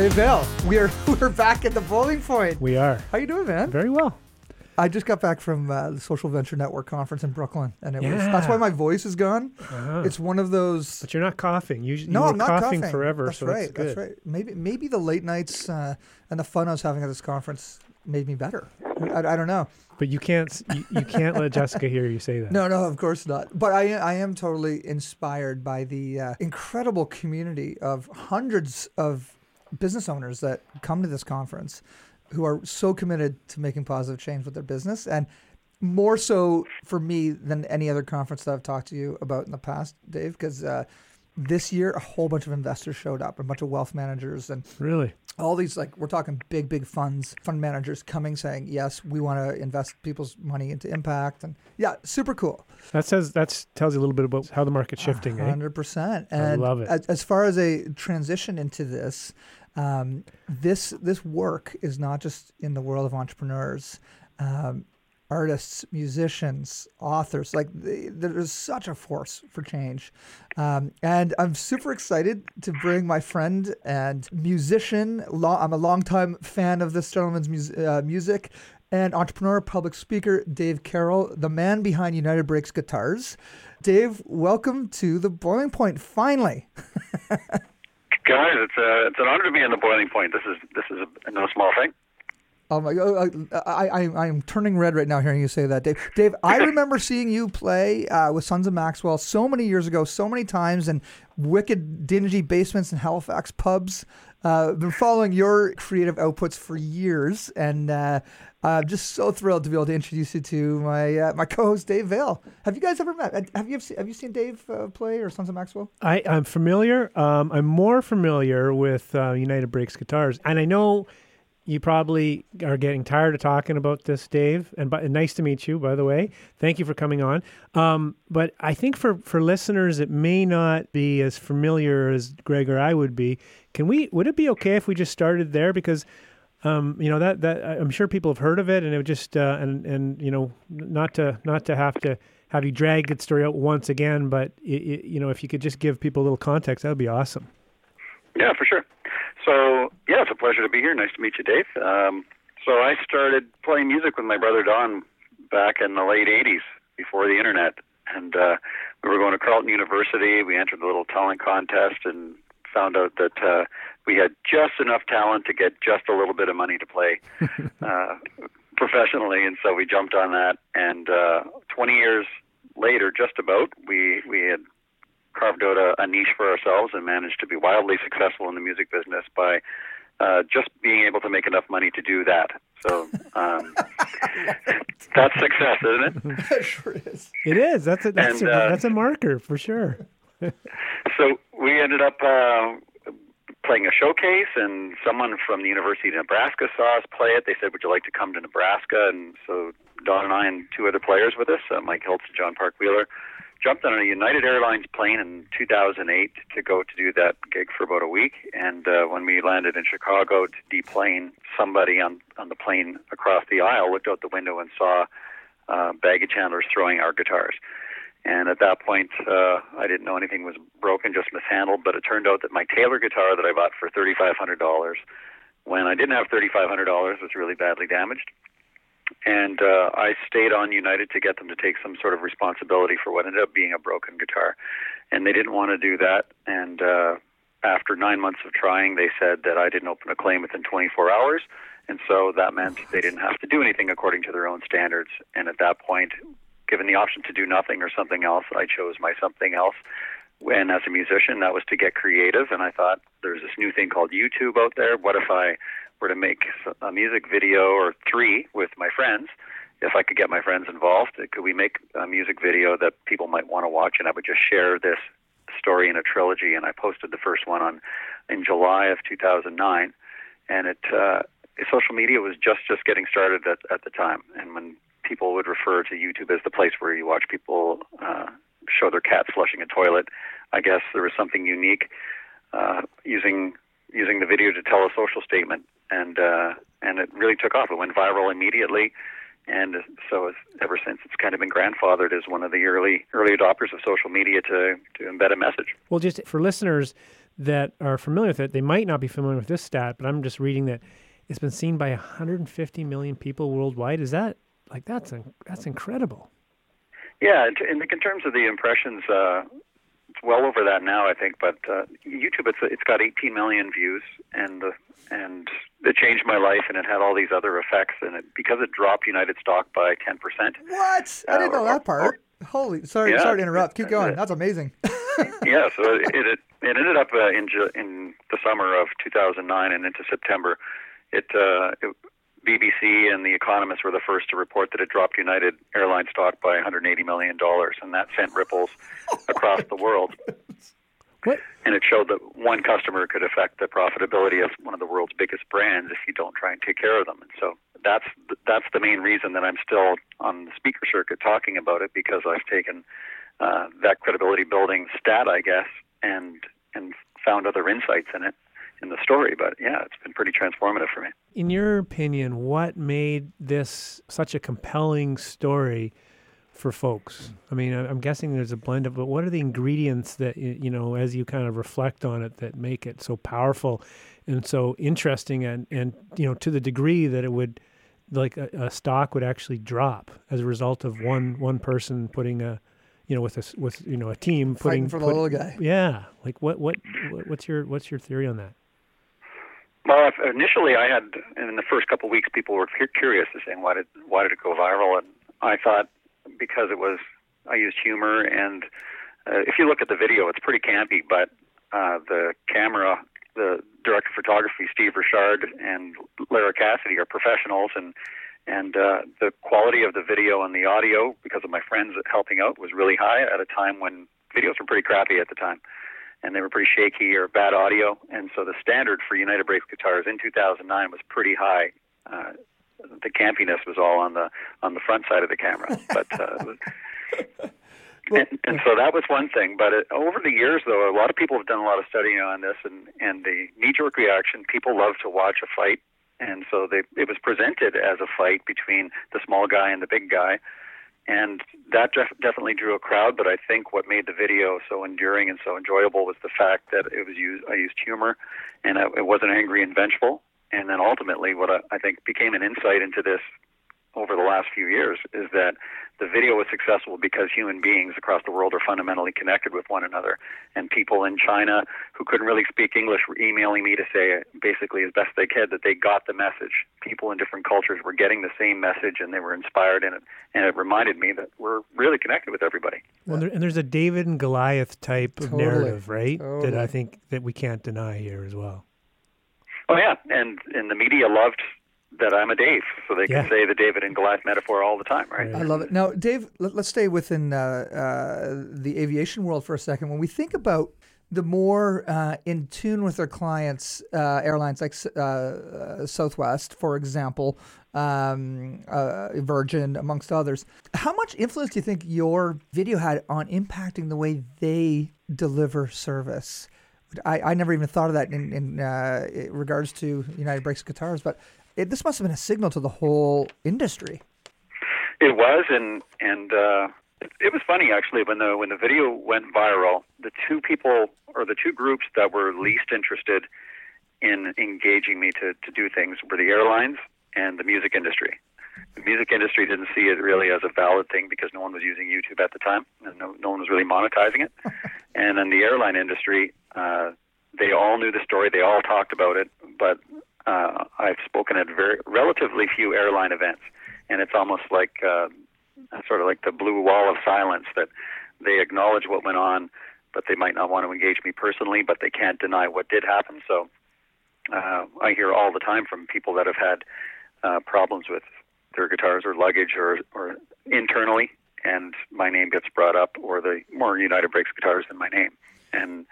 Dave Vale, we are we're back at the Boiling Point. We are. How you doing, man? Very well. I just got back from uh, the Social Venture Network conference in Brooklyn, and it was Yeah. that's why my voice is gone. Uh-huh. It's one of those. But you're not coughing. You, you No, I'm not coughing, coughing forever, That's so right. that's. That's right. Maybe maybe the late nights uh, and the fun I was having at this conference made me better. I, I don't know. But you can't you, you can't let Jessica hear you say that. No, no, of course not. But I, I am totally inspired by the uh, incredible community of hundreds of business owners that come to this conference who are so committed to making positive change with their business and more so for me than any other conference that I've talked to you about in the past, Dave, because uh, this year a whole bunch of investors showed up, a bunch of wealth managers and Really? all these like we're talking big big funds fund managers coming saying yes we want to invest people's money into impact and yeah super cool That says that tells you a little bit about how the market's shifting. Eh? 100% and love it. As, as far as a transition into this um, this this work is not just in the world of entrepreneurs um, artists musicians authors like the, there's such a force for change. Um, and i'm super excited to bring my friend and musician lo- i'm a longtime fan of this gentleman's mus- uh, music and entrepreneur public speaker dave carroll the man behind united breaks guitars. Dave welcome to the boiling point finally Guys, it's a it's an honor to be in the boiling point. This is this is a, no small thing. Oh my! I, I I am turning red right now hearing you say that, Dave. Dave, I remember seeing you play uh, with Sons of Maxwell so many years ago, so many times in wicked, dingy basements in Halifax pubs. Uh, been following your creative outputs for years, and uh, I'm just so thrilled to be able to introduce you to my uh, my co-host Dave Vale. Have you guys ever met? Have you have you seen Dave uh, play or Sons of Maxwell? I, I'm familiar. Um, I'm more familiar with uh, United Breaks Guitars, and I know you probably are getting tired of talking about this, Dave. And, and nice to meet you, by the way. Thank you for coming on. Um, but I think for for listeners, it may not be as familiar as Greg or I would be. Can we? Would it be okay if we just started there because? Um, you know that that I'm sure people have heard of it, and it would just uh, and and you know not to not to have to have you drag that story out once again, but i i you know if you could just give people a little context, that would be awesome. Yeah, for sure. So yeah, it's a pleasure to be here. Nice to meet you, Dave. Um, so I started playing music with my brother Don back in the late '80s, before the internet, and uh, we were going to Carleton University. We entered the little talent contest and found out that uh, we had just enough talent to get just a little bit of money to play uh, professionally, and so we jumped on that. And uh, 20 years later, just about, we we had carved out a, a niche for ourselves and managed to be wildly successful in the music business by uh, just being able to make enough money to do that. So um, that's success, isn't it? it sure is. It is. That's a that's And, a, uh, that's a marker for sure. So we ended up uh, playing a showcase, and someone from the University of Nebraska saw us play it. They said, "Would you like to come to Nebraska?" And so Don and I and two other players with us, uh, Mike Hiltz and John Park Wheeler, jumped on a United Airlines plane in 2008 to go to do that gig for about a week. And uh, when we landed in Chicago to deplane, somebody on on the plane across the aisle looked out the window and saw uh, baggage handlers throwing our guitars. And at that point, uh, I didn't know anything was broken, just mishandled. But it turned out that my Taylor guitar that I bought for $3,500, when I didn't have $3,500, was really badly damaged. And uh, I stayed on United to get them to take some sort of responsibility for what ended up being a broken guitar. And they didn't want to do that. And uh, after nine months of trying, they said that I didn't open a claim within 24 hours. And so that meant they didn't have to do anything according to their own standards. And at that point, given the option to do nothing or something else, I chose my something else. And as a musician, that was to get creative. And I thought there's this new thing called YouTube out there. What if I were to make a music video or three with my friends? If I could get my friends involved, could we make a music video that people might want to watch? And I would just share this story in a trilogy. And I posted the first one on in July of 2009, and it uh, social media was just just getting started at, at the time. And when people would refer to YouTube as the place where you watch people uh, show their cats flushing a toilet, I guess there was something unique uh, using using the video to tell a social statement, and uh, and it really took off. It went viral immediately, and so ever since it's kind of been grandfathered as one of the early early adopters of social media to to embed a message. Well, just for listeners that are familiar with it, they might not be familiar with this stat, but I'm just reading that it's been seen by 150 million people worldwide. Is that like that's that's incredible? Yeah, in, in terms of the impressions, uh, well over that now, I think. But uh, YouTube, it's it's got 18 million views, and uh, and it changed my life, and it had all these other effects, and it because it dropped United stock by 10 percent. What? I didn't know that part. Or, Holy, sorry, yeah, sorry to interrupt. Keep going. That's amazing. yeah, so it, it it ended up uh, in in the summer of 2009 and into September. It, uh, it BBC and The Economist were the first to report that it dropped United Airlines stock by 180 million dollars, and that sent ripples across the world. What? And it showed that one customer could affect the profitability of one of the world's biggest brands if you don't try and take care of them. And so that's that's the main reason that I'm still on the speaker circuit talking about it because I've taken uh, that credibility building stat, I guess, and and found other insights in it in the story. But yeah, it's been pretty transformative for me. In your opinion, what made this such a compelling story for folks? I mean, I'm guessing there's a blend of, but what are the ingredients that you know, as you kind of reflect on it, that make it so powerful and so interesting, and and you know, to the degree that it would, like a, a stock would actually drop as a result of one one person putting a you know, with a with you know a team putting Fighting for the put, little guy. Yeah, like what what what's your what's your theory on that? Well, initially I had in the first couple of weeks, people were curious saying why did why did it go viral, and I thought because it was I used humor, and uh, if you look at the video, it's pretty campy, but uh, the camera, the director of photography, Steve Richard, and Lara Cassidy are professionals, and and uh, the quality of the video and the audio, because of my friends helping out, was really high at a time when videos were pretty crappy at the time and they were pretty shaky or bad audio. And so the standard for United Breaks guitars in 2009 was pretty high. Uh, the campiness was all on the on the front side of the camera, but. Uh, and, and so that was one thing. But it, over the years, though, a lot of people have done a lot of studying on this, and and the knee-jerk reaction. People love to watch a fight, and so they it was presented as a fight between the small guy and the big guy, and that def- definitely drew a crowd. But I think what made the video so enduring and so enjoyable was the fact that it was used. I used humor, and I, it wasn't angry and vengeful. And then ultimately, what I, I think became an insight into this over the last few years is that the video was successful because human beings across the world are fundamentally connected with one another. And people in China who couldn't really speak English were emailing me to say, basically, as best they could, that they got the message. People in different cultures were getting the same message and they were inspired in it. And it reminded me that we're really connected with everybody. Well, there, and there's a David and Goliath type totally. of narrative, right? Totally. That I think that we can't deny here as well. Oh yeah, and and the media loved that I'm a Dave, so they yeah. can say the David and Goliath metaphor all the time, right? I love it. Now, Dave, let, us stay within uh, uh, the aviation world for a second. When we think about the more uh, in tune with their clients, uh, airlines like uh, uh, Southwest, for example, um, Virgin, amongst others, how much influence do you think your video had on impacting the way they deliver service? I, I never even thought of that in, in, in regards to United Breaks Guitars, but it, this must have been a signal to the whole industry. It was, and and uh, it, it was funny actually when the when the video went viral. The two people or the two groups that were least interested in engaging me to to do things were the airlines and the music industry. The music industry didn't see it really as a valid thing because no one was using YouTube at the time, and no, no one was really monetizing it. and then the airline industry, uh, they all knew the story, they all talked about it, but uh, I've spoken at very relatively few airline events, and it's almost like uh, sort of like the blue wall of silence that they acknowledge what went on, but they might not want to engage me personally, but they can't deny what did happen. So uh, I hear all the time from people that have had uh, problems with their guitars or luggage or, or internally, and my name gets brought up, or the more United Breaks guitars than my name, and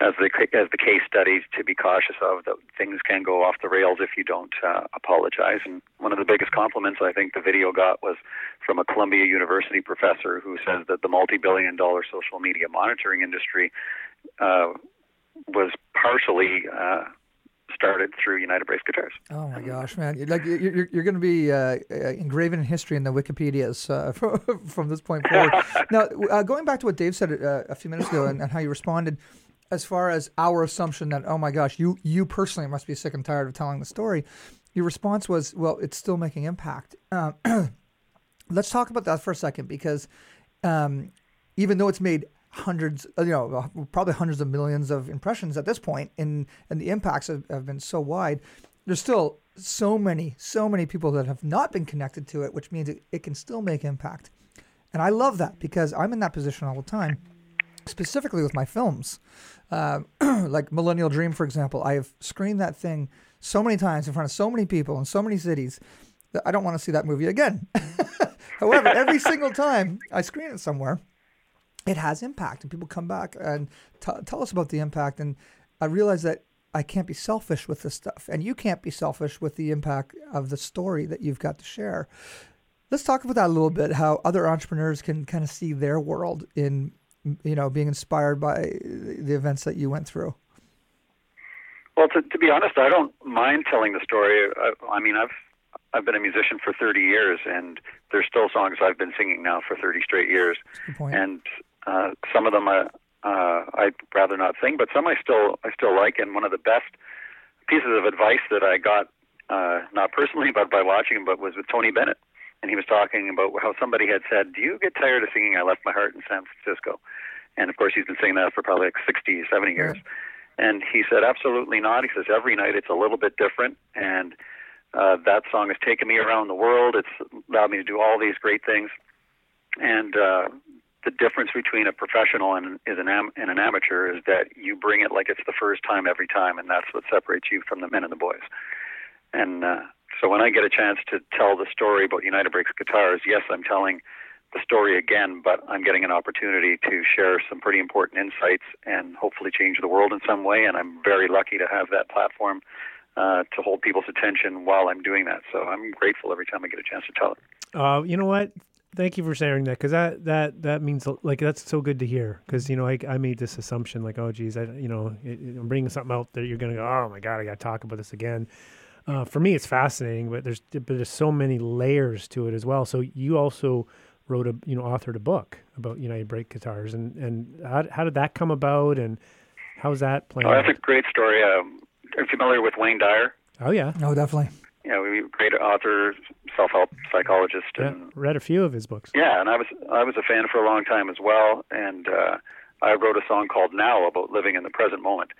as the as the case studies to be cautious of that things can go off the rails if you don't uh, apologize. And one of the biggest compliments I think the video got was from a Columbia University professor who says that the multi-billion-dollar social media monitoring industry uh, was partially uh, started through United Breaks Guitars. Oh my gosh, man! Like you're, you're going to be uh, engraven in history in the Wikipedia's uh, from, from this point forward. now, uh, going back to what Dave said uh, a few minutes ago and, and, how you responded, as far as our assumption that oh my gosh, you you personally must be sick and tired of telling the story. Your response was, well, it's still making impact. Um, let's talk about that for a second because um, even though it's made hundreds, uh, you know, uh, probably hundreds of millions of impressions at this point, and and the impacts have, have been so wide. There's still so many, so many people that have not been connected to it, which means it, it can still make impact. And I love that because I'm in that position all the time, specifically with my films. Uh, like Millennial Dream, for example, I have screened that thing so many times in front of so many people in so many cities that I don't want to see that movie again. However, every single time I screen it somewhere, it has impact, and people come back and t- tell us about the impact. And I realize that I can't be selfish with this stuff, and you can't be selfish with the impact of the story that you've got to share. Let's talk about that a little bit. How other entrepreneurs can kind of see their world in, you know, being inspired by the events that you went through. Well, to, to be honest, I don't mind telling the story. I, I mean, I've I've been a musician for 30 years, and there's still songs I've been singing now for 30 straight years. And uh, some of them uh, uh, I'd rather not sing, but some I still I still like. And one of the best pieces of advice that I got, uh, not personally, but by watching, but was with Tony Bennett, and he was talking about how somebody had said, "Do you get tired of singing I Left My Heart in San Francisco?" And of course, he's been singing that for probably like 60, 70 years. And he said, "Absolutely not." He says, "Every night it's a little bit different, and uh, that song has taken me around the world. It's allowed me to do all these great things." And uh, the difference between a professional and is an am- and an amateur is that you bring it like it's the first time every time, and that's what separates you from the men and the boys. And uh, so when I get a chance to tell the story about United Breaks guitars, yes, I'm telling the story again, but I'm getting an opportunity to share some pretty important insights and hopefully change the world in some way. And I'm very lucky to have that platform uh, to hold people's attention while I'm doing that. So I'm grateful every time I get a chance to tell it. Uh, you know what? thank you for sharing that because that that that means like that's so good to hear because you know I, I made this assumption like oh geez I you know it, I'm bringing something out that you're gonna go oh my god I gotta talk about this again. Uh, for me, it's fascinating, but there's but there's so many layers to it as well. So you also wrote a you know authored a book about United Break guitars, and and how how did that come about, and how's that playing? Oh, that's a great story. Um, are you familiar with Wayne Dyer? Oh yeah. Oh, definitely you know, great author, self-help psychologist, and yeah, read a few of his books. Yeah, and I was I was a fan for a long time as well, and uh, I wrote a song called "Now" about living in the present moment.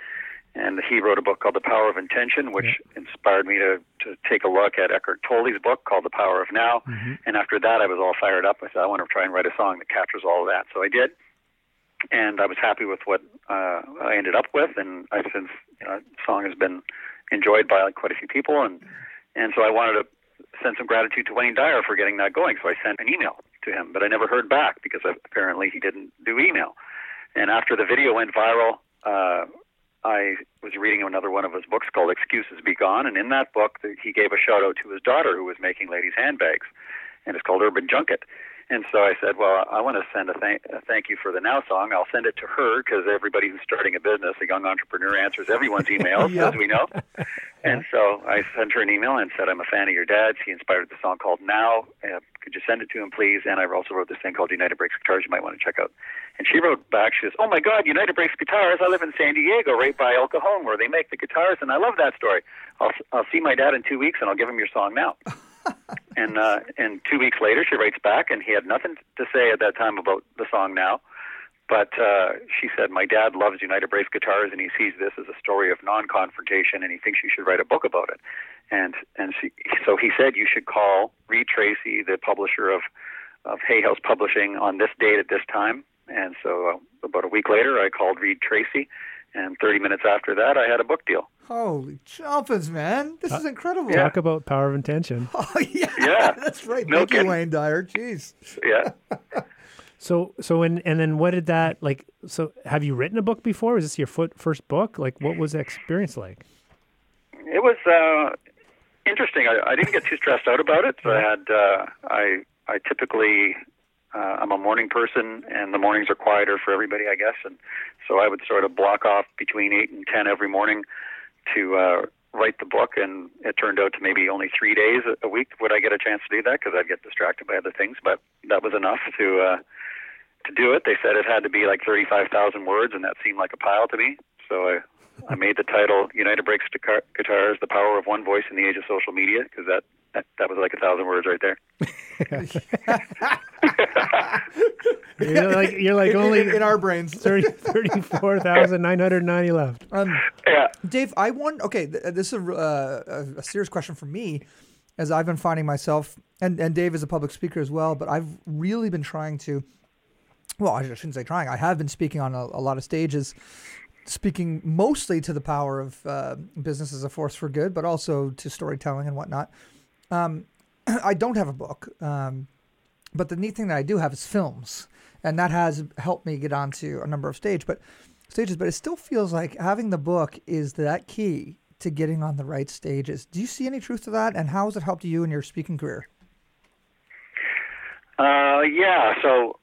And he wrote a book called The Power of Intention, which yeah. inspired me to, to take a look at Eckhart Tolle's book called The Power of Now. Mm-hmm. And after that, I was all fired up. I said, I want to try and write a song that captures all of that. So I did. And I was happy with what uh, I ended up with. And I since you know, the song has been enjoyed by like, quite a few people. And and so I wanted to send some gratitude to Wayne Dyer for getting that going. So I sent an email to him, but I never heard back because apparently he didn't do email. And after the video went viral, uh, I was reading another one of his books called Excuses Be Gone, and in that book, he gave a shout out to his daughter who was making ladies' handbags, and it's called Urban Junket. And so I said, well, I want to send a, thank, a thank you for the Now song. I'll send it to her because everybody who's starting a business, a young entrepreneur, answers everyone's emails, as we know. And so I sent her an email and said, I'm a fan of your dad's. He inspired the song called Now. Uh, could you send it to him, please? And I also wrote this thing called United Breaks Guitars you might want to check out. And she wrote back, she says, Oh my God, United Breaks Guitars. I live in San Diego, right by El Cajon, where they make the guitars, and I love that story. I'll, I'll see my dad in two weeks, and I'll give him your song now. and uh, and two weeks later, she writes back, and he had nothing to say at that time about the song now. But uh, she said, My dad loves United Breaks guitars, and he sees this as a story of non confrontation, and he thinks you should write a book about it. And, and she, so he said, You should call Reid Tracy, the publisher of, of Hay House Publishing, on this date at this time. And so uh, about a week later, I called Reid Tracy, and 30 minutes after that, I had a book deal. Holy jumpers, man! This uh, is incredible. Talk about power of intention. Oh yeah, yeah, that's right. No Thank you, Wayne Dyer. Jeez. Yeah. So so and and then what did that like? So have you written a book before? Is this your foot, first book? Like what was the experience like? It was uh, interesting. I, I didn't get too stressed out about it. So I had uh, I I typically uh, I'm a morning person, and the mornings are quieter for everybody, I guess. And so I would sort of block off between eight and ten every morning to uh, write the book. And it turned out to maybe only three days a week would I get a chance to do that because I'd get distracted by other things. But that was enough to uh, to do it. They said it had to be like thirty five thousand words, and that seemed like a pile to me. So I I made the title United Breaks Guitars: The Power of One Voice in the Age of Social Media because that, that that was like a thousand words right there. you're like you're like only in, in our brains 30, 34,990 left. Um, yeah, Dave, I want. Okay, th- this is a, uh, a serious question for me, as I've been finding myself, and and Dave is a public speaker as well. But I've really been trying to. Well, I shouldn't say trying. I have been speaking on a, a lot of stages, speaking mostly to the power of uh, business as a force for good, but also to storytelling and whatnot. Um, I don't have a book, um, but the neat thing that I do have is films, and that has helped me get onto a number of stage, but stages. But it still feels like having the book is that key to getting on the right stages. Do you see any truth to that, and how has it helped you in your speaking career? Uh, yeah. So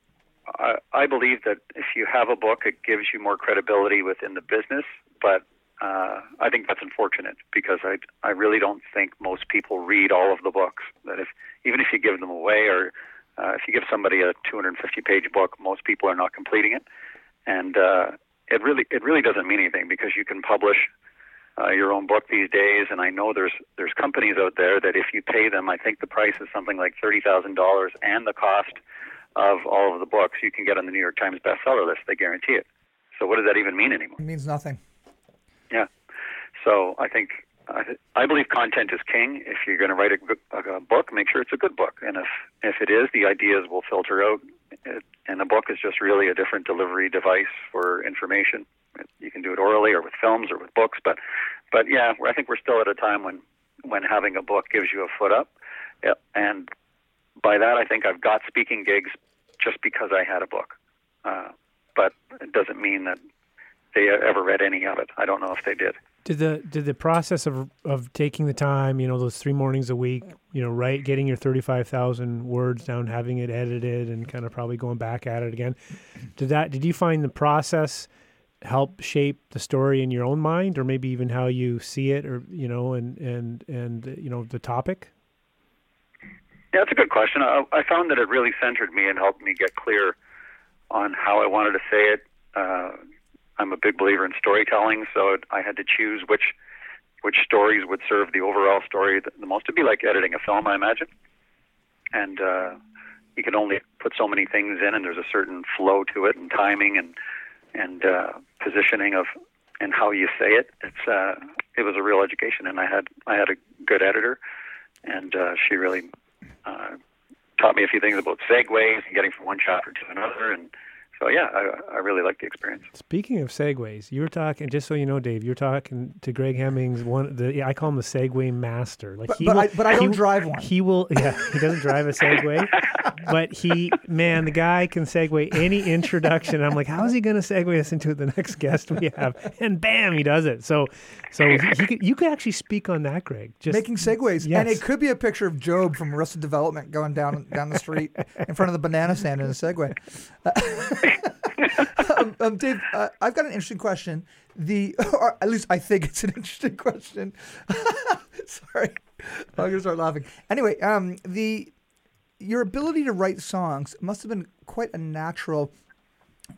I, I believe that if you have a book, it gives you more credibility within the business. But uh, I think that's unfortunate because I, I really don't think most people read all of the books. That if even if you give them away or uh, if you give somebody a 250 page book, most people are not completing it, and uh, it really it really doesn't mean anything because you can publish uh, your own book these days. And I know there's there's companies out there that if you pay them, I think the price is something like thirty thousand dollars and the cost of all of the books you can get on the New York Times bestseller list. They guarantee it. So what does that even mean anymore? It means nothing. Yeah. So I think I, I believe content is king. If you're going to write a, a book, make sure it's a good book. And if if it is, the ideas will filter out. It, and a book is just really a different delivery device for information. You can do it orally or with films or with books, but but yeah, I think we're still at a time when when having a book gives you a foot up. Yeah, and by that, I think I've got speaking gigs just because I had a book. Uh, but it doesn't mean that they ever read any of it. I don't know if they did. Did the did the process of of taking the time, you know, those three mornings a week, you know, right, getting your thirty five thousand words down, having it edited, and kind of probably going back at it again, did that? Did you find the process help shape the story in your own mind, or maybe even how you see it, or you know, and and and you know, the topic? Yeah, that's a good question. I, I found that it really centered me and helped me get clear on how I wanted to say it. Uh, I'm a big believer in storytelling, so I had to choose which which stories would serve the overall story the most. It'd be like editing a film, I imagine. And uh, you can only put so many things in, and there's a certain flow to it, and timing, and and uh, positioning of and how you say it. It's uh, it was a real education, and I had I had a good editor, and uh, she really uh, taught me a few things about segues and getting from one chapter to another, and so yeah, I, I really like the experience. Speaking of segues, you were talking. Just so you know, Dave, you're talking to Greg Hemmings. One, the I call him the Segway master. Like, but, he but, will, I, but I don't he, drive one. He will. Yeah, he doesn't drive a Segway, but he, man, the guy can segue any introduction. I'm like, how is he going to segue us into the next guest we have? And bam, he does it. So, so he, he could, you could actually speak on that, Greg. Just making segues, yes. and it could be a picture of Gob from Arrested Development going down down the street in front of the banana stand in a Segway. um, um, Dave, uh, I've got an interesting question. The, or at least I think it's an interesting question. Sorry, I'm gonna start laughing. Anyway, um, the your ability to write songs must have been quite a natural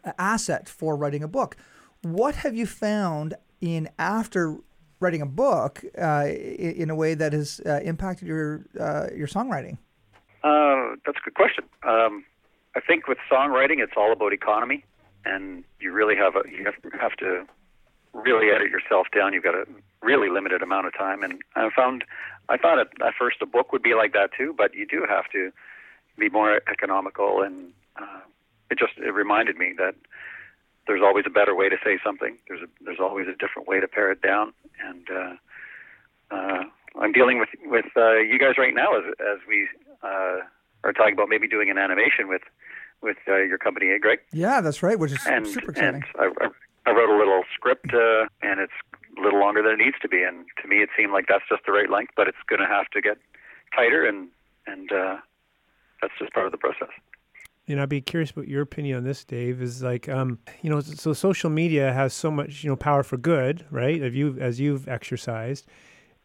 uh, asset for writing a book. What have you found in after writing a book uh, in a way that has uh, impacted your uh, your songwriting? Uh, that's a good question. Um, I think with songwriting, it's all about economy, and you really have a you have to really edit yourself down. You've got a really limited amount of time, and I found I thought at, first a book would be like that too, but you do have to be more economical, and uh, it just it reminded me that there's always a better way to say something. There's a, there's always a different way to pare it down, and uh, uh, I'm dealing with with uh, you guys right now as as we uh, are talking about maybe doing an animation with with uh, your company, eh, Greg? Yeah, that's right, which is and super exciting. and I, I wrote a little script, uh, and it's a little longer than it needs to be. And to me, it seemed like that's just the right length, but it's going to have to get tighter, and and uh, that's just part of the process. You know, I'd be curious about your opinion on this, Dave. Is like, um, you know, so social media has so much, you know, power for good, right? As you as you've exercised,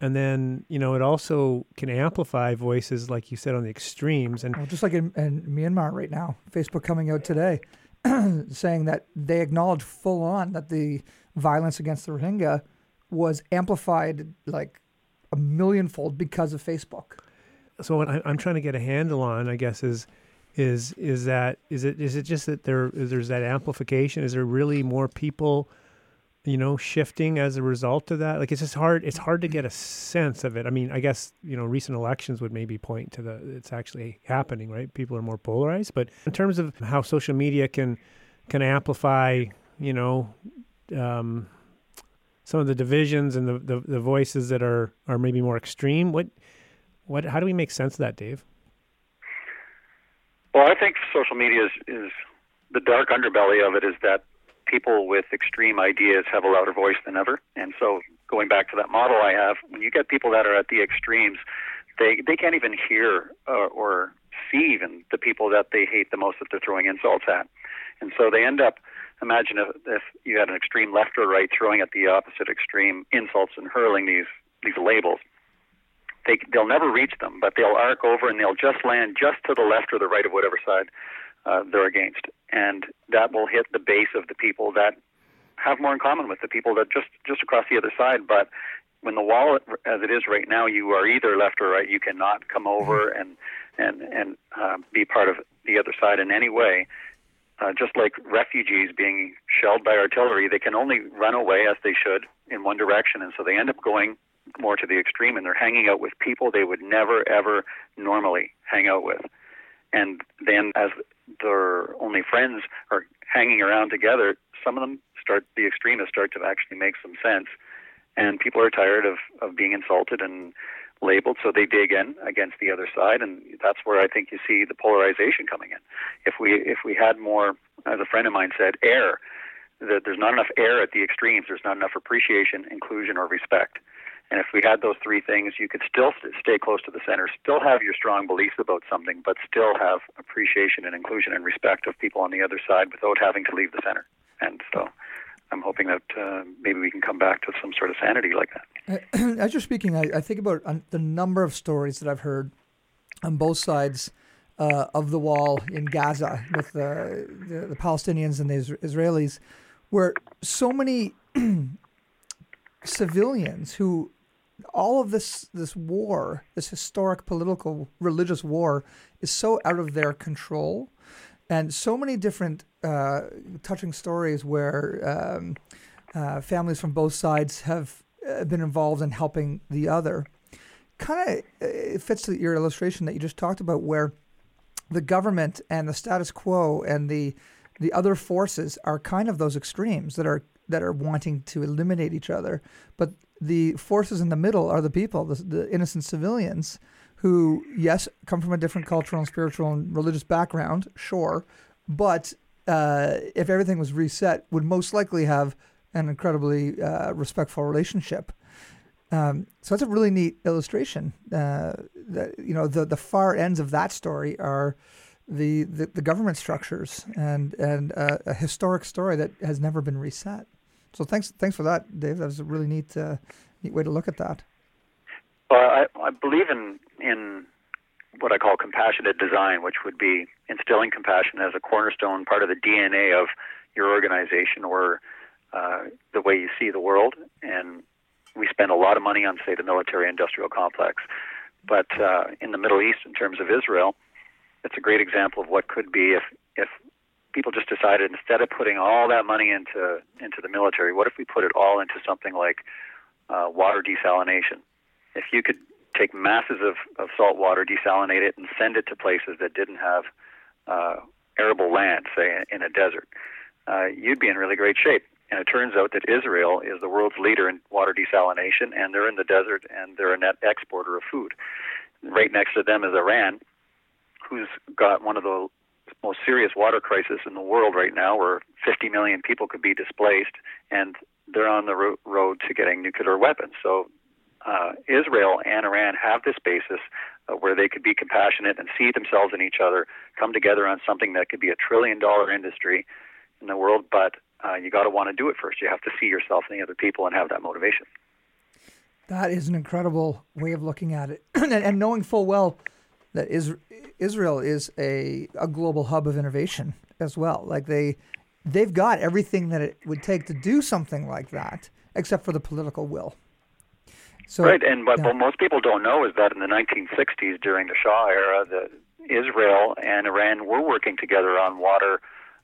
and then you know, it also can amplify voices, like you said, on the extremes. And well, just like in, in Myanmar right now, Facebook coming out today saying that they acknowledge full on that the violence against the Rohingya was amplified like a millionfold because of Facebook. So what I, I'm trying to get a handle on, I guess, is is is that is it is it just that there is there's that amplification? Is there really more people, you know, shifting as a result of that? Like it's just hard. It's hard to get a sense of it. I mean, I guess you know, recent elections would maybe point to the it's actually happening, right? People are more polarized, but in terms of how social media can can amplify, you know. Um, some of the divisions and the, the, the voices that are, are maybe more extreme. What what how do we make sense of that, Dave? Well, I think social media is, is the dark underbelly of it is that people with extreme ideas have a louder voice than ever. And so, going back to that model I have, when you get people that are at the extremes, they they can't even hear uh, or see even the people that they hate the most that they're throwing insults at. And so they end up. Imagine if, if you had an extreme left or right throwing at the opposite extreme insults and hurling these these labels they they'll never reach them, but they'll arc over and they'll just land just to the left or the right of whatever side uh, they're against, and that will hit the base of the people that have more in common with the people that just just across the other side. But when the wall, as it is right now, you are either left or right. You cannot come over and and and uh, be part of the other side in any way. Uh, just like refugees being shelled by artillery, they can only run away as they should in one direction, and so they end up going more to the extreme and they're hanging out with people they would never ever normally hang out with and then as their only friends are hanging around together some of them start the extremists start to actually make some sense. And people are tired of of being insulted and labeled so they dig in against the other side and that's where I think you see the polarization coming in. If we if we had more as a friend of mine said air that there's not enough air at the extremes there's not enough appreciation inclusion or respect and if we had those three things, you could still stay close to the center, still have your strong beliefs about something, but still have appreciation and inclusion and respect of people on the other side without having to leave the center. And so I'm hoping that uh, maybe we can come back to some sort of sanity like that. As you're speaking, I, I think about the number of stories that I've heard on both sides uh, of the wall in Gaza with the, the, the Palestinians and the Israelis, where so many civilians who all of this this war, this historic political religious war, is so out of their control, and so many different uh, touching stories where um, uh, families from both sides have uh, been involved in helping the other. Kind of it fits to your illustration that you just talked about, where the government and the status quo and the the other forces are kind of those extremes that are that are wanting to eliminate each other, but the forces in the middle are the people, the, the innocent civilians, who, yes, come from a different cultural and spiritual and religious background, sure, but uh, if everything was reset, would most likely have an incredibly uh, respectful relationship. Um, so that's a really neat illustration. Uh, that you know, the the far ends of that story are the the, the government structures and and uh, a historic story that has never been reset. So thanks, thanks for that, Dave. That was a really neat, uh, neat way to look at that. Well, I, I believe in in what I call compassionate design, which would be instilling compassion as a cornerstone part of the DNA of your organization or uh, the way you see the world. And we spend a lot of money on, say, the military-industrial complex, but uh, in the Middle East, in terms of Israel, it's a great example of what could be if if people just decided instead of putting all that money into into the military, what if we put it all into something like uh, water desalination? If you could take masses of, of salt water, desalinate it, and send it to places that didn't have uh, arable land, say in a desert, uh, you'd be in really great shape. And it turns out that Israel is the world's leader in water desalination, and they're in the desert, and they're a net exporter of food. Right next to them is Iran, who's got one of the most serious water crisis in the world right now, where 50 million people could be displaced, and they're on the ro- road to getting nuclear weapons. So uh, Israel and Iran have this basis uh, where they could be compassionate and see themselves in each other, come together on something that could be a trillion dollar industry in the world, but uh, you got to want to do it first. You have to see yourself in the other people and have that motivation. That is an incredible way of looking at it, and, and, knowing full well that Israel is a, a global hub of innovation as well. Like they, they've got everything that it would take to do something like that, except for the political will. So, right, and what, yeah. what most people don't know is that in the 1960s, during the Shah era, the Israel and Iran were working together on water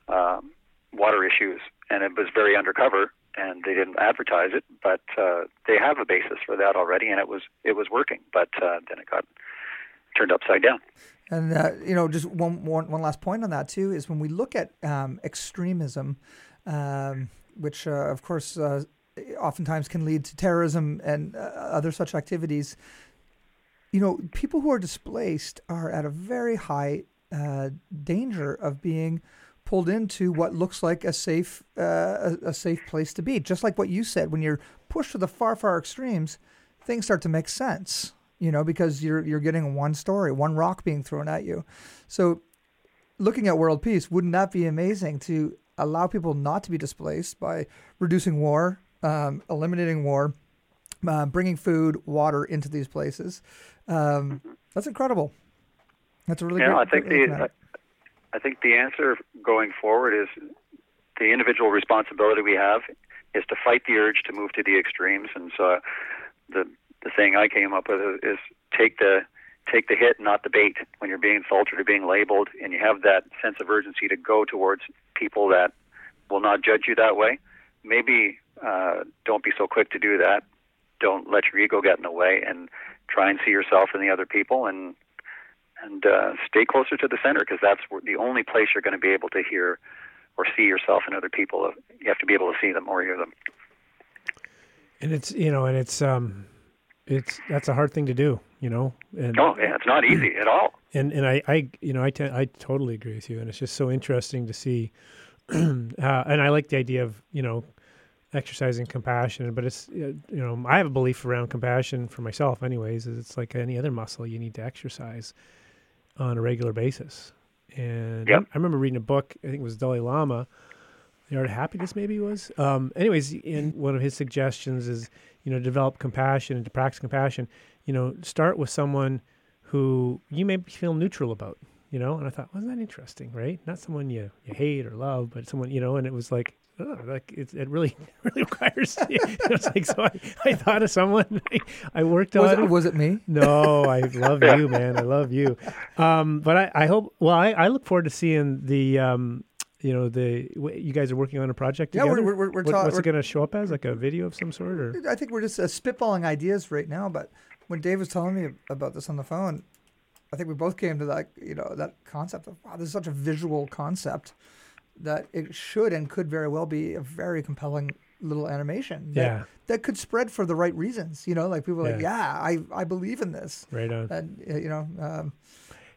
um, water issues, and it was very undercover, and they didn't advertise it, but uh, they have a basis for that already, and it was it was working, but uh, then it got turned upside down. And uh, you know, just one, one one last point on that too is when we look at um, extremism, um, which uh, of course uh, oftentimes can lead to terrorism and uh, other such activities. You know, people who are displaced are at a very high uh, danger of being pulled into what looks like a safe uh, a, a, safe place to be. Just like what you said, when you're pushed to the far far extremes, things start to make sense. You know, because you're you're getting one story, one rock being thrown at you. So, looking at world peace, wouldn't that be amazing to allow people not to be displaced by reducing war, um, eliminating war, uh, bringing food, water into these places. Um, that's incredible. That's a really. Yeah, great, I think the I think the answer going forward is the individual responsibility we have is to fight the urge to move to the extremes, and so thing I came up with is take the take the hit, not the bait. When you're being insulted or being labeled, and you have that sense of urgency to go towards people that will not judge you that way, maybe uh, don't be so quick to do that. Don't let your ego get in the way, and try and see yourself in the other people, and and uh, stay closer to the center because that's the only place you're going to be able to hear or see yourself in other people. You have to be able to see them or hear them. And it's you know, and it's um, it's that's a hard thing to do, you know. And, oh yeah, it's not easy at all. And and I I you know I t- I totally agree with you, and it's just so interesting to see. uh, and I like the idea of you know exercising compassion but it's you know i have a belief around compassion for myself anyways is it's like any other muscle you need to exercise on a regular basis and yep. I, I, remember reading a book i think it was dalai lama the art of happiness maybe was um, anyways in one of his suggestions is you know develop compassion and to practice compassion you know start with someone who you may feel neutral about you know and i thought wasn't that interesting right not someone you, you hate or love but someone you know and it was like oh, like it, it really really requires. it was like so. I, I thought of someone I, I worked was on. It, was it me? No, I love you, man. I love you. Um, but I, I hope. Well, I, I look forward to seeing the. Um, you know the you guys are working on a project yeah, together. we're, we're, we're what, ta- what's we're, it going to show up as? Like a video of some sort, or I think we're just uh, spitballing ideas right now. But when Dave was telling me about this on the phone, I think we both came to that you know that concept of wow, this is such a visual concept that it should and could very well be a very compelling little animation that, yeah. that could spread for the right reasons. You know, like people are like, yeah, I, I believe in this. Right on. And, you know, um,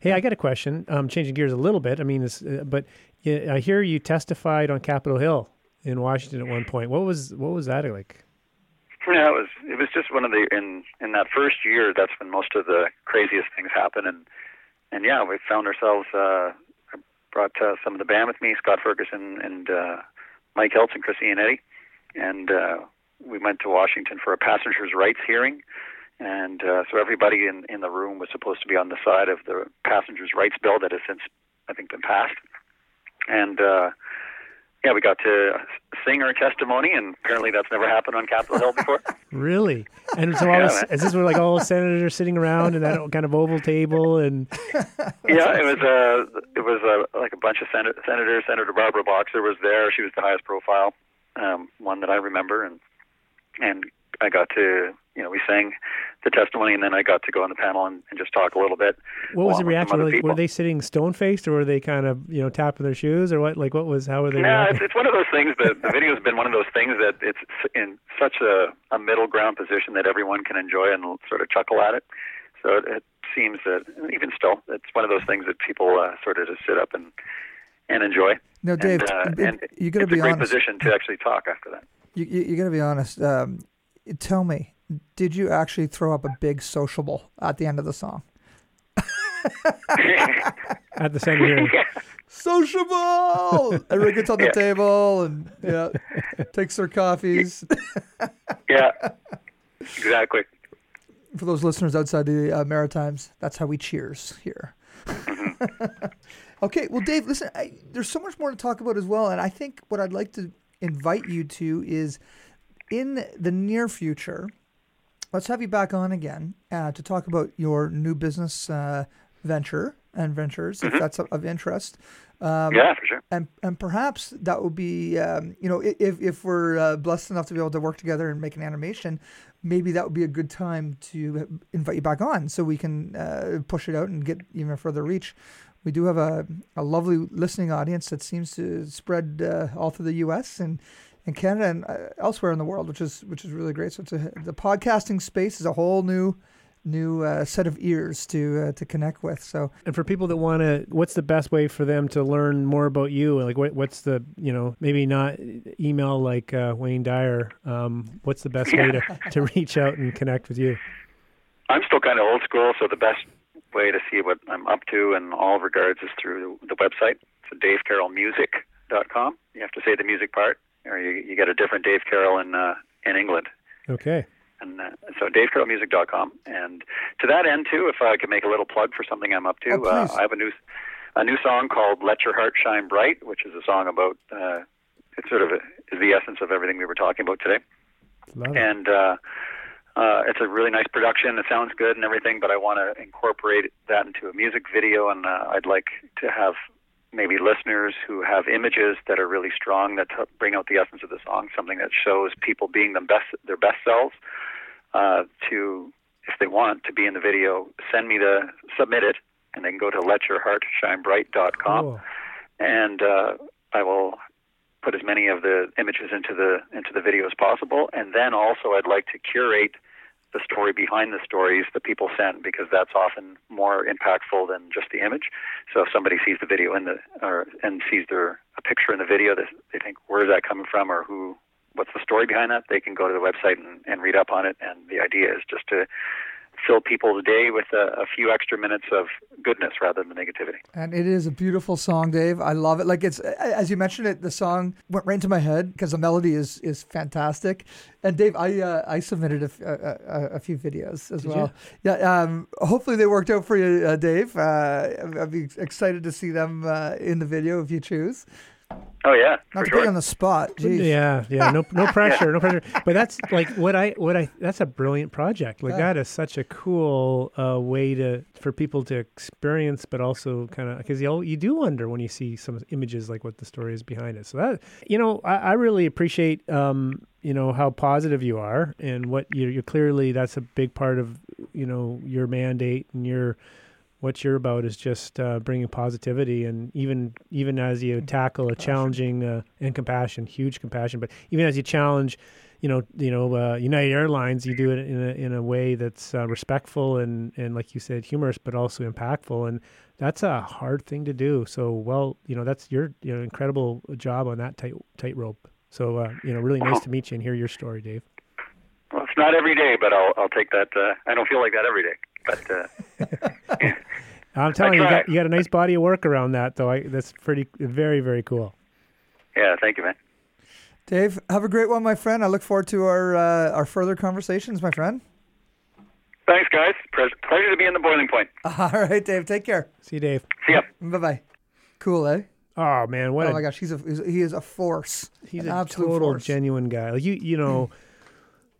Hey, I got a question. Um, changing gears a little bit. I mean, this, uh, but I hear you testified on Capitol Hill in Washington at one point. What was what was that like? Yeah, it was it was just one of the in in that first year. That's when most of the craziest things happen, and and yeah, we found ourselves uh, brought uh, some of the band with me, Scott Ferguson and uh, Mike Heltz and Chris Iannetti, and uh, we went to Washington for a passengers' rights hearing. And uh, so everybody in, in the room was supposed to be on the side of the passengers' rights bill that has since, I think, been passed. And uh, yeah, we got to sing our testimony, and apparently that's never happened on Capitol Hill before. really? And so all yeah, this, is this where like all the senators sitting around in that kind of oval table and? yeah, it was a uh, it was a, like a bunch of sen- senators. Senator Barbara Boxer was there. She was the highest profile um, one that I remember, and and I got to you know we sang the testimony, and then I got to go on the panel and, and just talk a little bit. What was the reaction? Were, like, were, they sitting stone faced, or were they kind of you know tapping their shoes, or what? Like what was how were they? Yeah, it's, it's, one of those things that the video has been one of those things that it's in such a, a middle ground position that everyone can enjoy and sort of chuckle at it. So it, it seems that even still, it's one of those things that people uh, sort of just sit up and and enjoy. No, Dave, and, uh, it- and you got to it's be a great honest. position to actually talk after that. You, you, you got to be honest. Um, tell me, did you actually throw up a big sociable at the end of the song? At the same here. Sociable. Everyone gets on the Yeah. table and yeah, takes their coffees. yeah, exactly. For those listeners outside the uh, Maritimes, that's how we cheers here. okay, well, Dave, listen, I, there's so much more to talk about as well, and I think what I'd like to invite you to is in the near future. Let's have you back on again uh, to talk about your new business uh, venture and ventures, if that's of, of interest. Um, yeah, for sure. and and perhaps that would be um, you know if if we're uh, blessed enough to be able to work together and make an animation, maybe that would be a good time to invite you back on so we can uh, push it out and get even further reach. We do have a, a lovely listening audience that seems to spread uh, all through the U.S. and and Canada and uh, elsewhere in the world, which is which is really great. So it's a, the podcasting space is a whole new new uh, set of ears to uh, to connect with. So And for people that want to, what's the best way for them to learn more about you? Like, what, what's the, you know, maybe not email like uh, Wayne Dyer. Um, what's the best way to, to reach out and connect with you? I'm still kind of old school, so the best way to see what I'm up to in all regards is through the website. So davecarrollmusic.com. You have to say the music part, or you, you get a different Dave Carroll in uh, in England. Okay. And uh, so davecarrollmusic.com. And to that end, too, if I could make a little plug for something I'm up to, Oh, uh. I have a new a new song called "Let Your Heart Shine Bright," which is a song about uh, it's sort of a, is the essence of everything we were talking about today Love and uh, uh, it's a really nice production. It sounds good and everything, but I want to incorporate that into a music video, and uh, I'd like to have maybe listeners who have images that are really strong that t- bring out the essence of the song, something that shows people being them best their best selves. Uh, to if they want to be in the video, send me the submit it, and they can go to letyourheartshinebright.com Cool. and uh, I will put as many of the images into the into the video as possible. And then also, I'd like to curate the story behind the stories that people send because that's often more impactful than just the image. So if somebody sees the video in the or and sees their a picture in the video, they, they think where is that coming from or who what's the story behind that? They can go to the website and, and read up on it. And the idea is just to fill people's day with a, a few extra minutes of goodness rather than negativity. And it is a beautiful song, Dave. I love it. Like it's as you mentioned it, the song went right into my head because the melody is is fantastic. And Dave, I uh, I submitted a, f- a- a- a few videos as well. Yeah. Um, hopefully they worked out for you, uh, Dave. Uh, I'd be excited to see them uh, in the video if you choose. Oh yeah, Not to sure. put you on the spot. Jeez. Yeah, yeah, no, no pressure, no pressure. But that's like what I, what I, that's a brilliant project. Like Yeah. that is such a cool uh, way to for people to experience, but also kind of because you you do wonder when you see some images like what the story is behind it. So that you know, I, I really appreciate um, you know how positive you are and what you're, you're clearly that's a big part of you know your mandate and your what you're about is just uh, bringing positivity and even even as you tackle a challenging uh, and compassion huge compassion but even as you challenge you know you know uh, United Airlines you do it in a in a way that's uh, respectful and and like you said humorous but also impactful and that's a hard thing to do. So well you know that's your you know incredible job on that tight tightrope. So uh, you know really nice to meet you and hear your story Dave. Well, it's not every day, but I'll I'll take that. Uh, I don't feel like that every day, but uh, I'm telling you, you got, you got a nice body of work around that though I, that's pretty very very cool yeah, thank you, man. Dave, have a great one, my friend. I look forward to our uh, our further conversations, my friend. Thanks, guys. Pre- pleasure to be in the boiling point. All right, Dave. Take care. see you Dave See ya. Bye bye. Cool, eh? oh man what Oh a my gosh, he's a he's- he is a force. he's An a absolute total force. genuine guy. Like you, you know.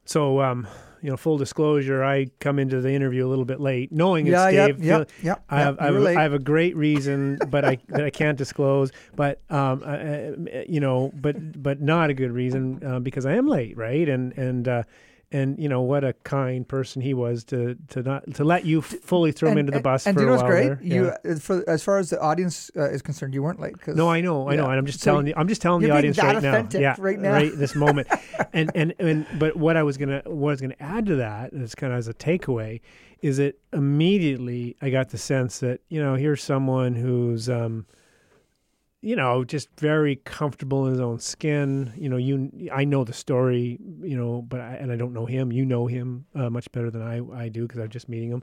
So, um, you know, full disclosure, I come into the interview a little bit late, knowing Yeah, it's Dave. yeah, yeah, I have, I have, were a- I have a great reason, but I that I can't disclose. But um, uh, uh, you know, but but not a good reason uh, because I am late, right? And and uh, and you know what a kind person he was to to not to let you fully throw him into the bus and for you a know what's great? there. You, Yeah. uh, for as far as the audience uh, is concerned, you weren't late. 'cause- No, I know, I know, and I'm just So telling you. I'm just telling the audience right now. Yeah, right now. right this moment. and and and but what I was gonna what I was gonna add to that, and it's kind of as a takeaway, is that immediately I got the sense that you know here's someone who's um, you know just very comfortable in his own skin. You know, you I know the story, you know, but I, and I don't know him. You know him uh, much better than I I do because I'm just meeting him.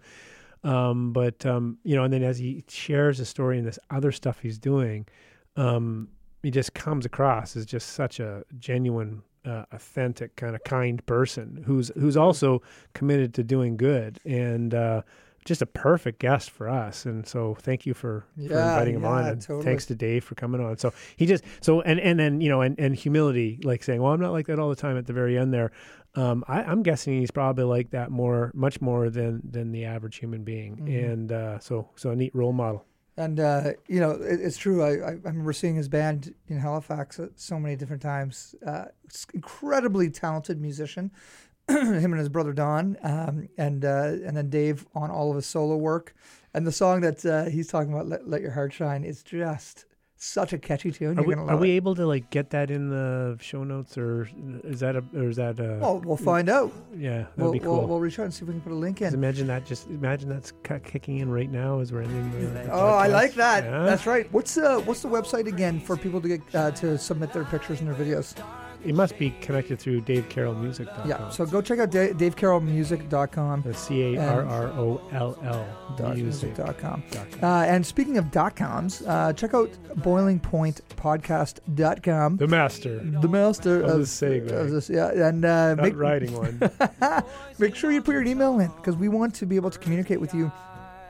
Um, but um, you know, and then as he shares the story and this other stuff he's doing, um, he just comes across as just such a genuine, uh, authentic, kind of kind person who's who's also committed to doing good and uh, just a perfect guest for us. And so, thank you for, for inviting him on, and totally. thanks to Dave for coming on. So he just so and and then you know and and humility, like saying, well, I'm not like that all the time. At the very end there. Um, I, I'm guessing he's probably like that more, much more than than the average human being, Mhm. and uh, so so a neat role model. And uh, you know, it, it's true. I, I, remember seeing his band in Halifax so many different times. Uh, incredibly talented musician. Him and his brother Don, um, and uh, and then Dave on all of his solo work. And the song that uh, he's talking about, "Let, Let Your Heart Shine," is just such a catchy tune. Are we, are we able to like get that in the show notes, or is that a or is that a? Well, we'll find out. yeah, that'd We'll, be cool. we'll, we'll reach out and see if we can put a link in. imagine that. Just imagine that's kicking in right now as we're ending the. the Oh, I like that. Yeah? That's right. What's uh, what's the website again for people to get uh, to submit their pictures and their videos? It must be connected through dave DaveCarrollMusic.com. Yeah. So go check out da- DaveCarrollMusic.com. the C A R R O L L music.com. dot com. Uh, and speaking of dot coms, uh, check out boilingpointpodcast.com. The master. The master Of of, the segue. of this, yeah, and uh, Not make, writing one. make sure you put your email in because we want to be able to communicate with you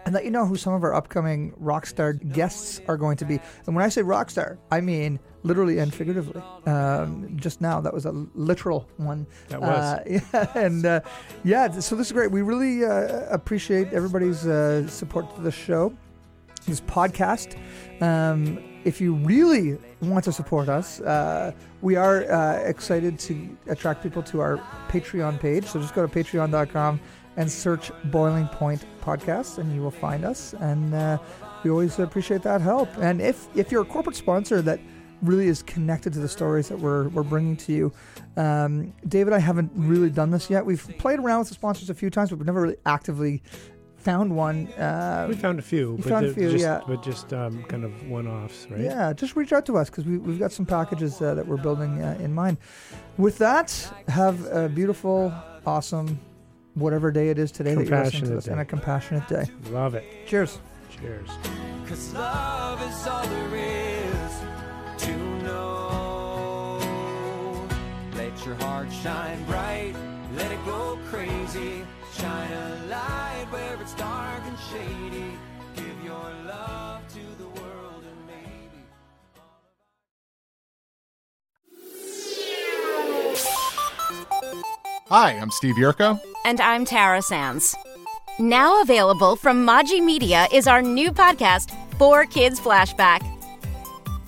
and let you know who some of our upcoming rockstar guests are going to be. And when I say rockstar, I mean literally and figuratively. Um, just now, that was a literal one. That was. Uh, yeah, and uh, yeah, so this is great. We really uh, appreciate everybody's uh, support to the show, this podcast. Um, if you really want to support us, uh, we are uh, excited to attract people to our Patreon page. So just go to patreon.com and search Boiling Point Podcast, and you will find us. And uh, we always appreciate that help. And if if you're a corporate sponsor that really is connected to the stories that we're, we're bringing to you. Um, David, I haven't really done this yet. We've played around with the sponsors a few times, but we've never really actively found one. Uh, we found a few, we but found a few, just, yeah. but just um, kind of one-offs, right? Yeah, just reach out to us because we, we've got some packages uh, that we're building uh, in mind. With that, have a beautiful, awesome, whatever day it is today that you're listening to this, day. and a compassionate day. Love it. Cheers. Cheers. Let your heart shine bright, let it go crazy. Shine a light where it's dark and shady. Give your love to the world and maybe. Hi, I'm Steve Yurko. And I'm Tara Sands. Now available from Maji Media is our new podcast, Four Kids Flashback.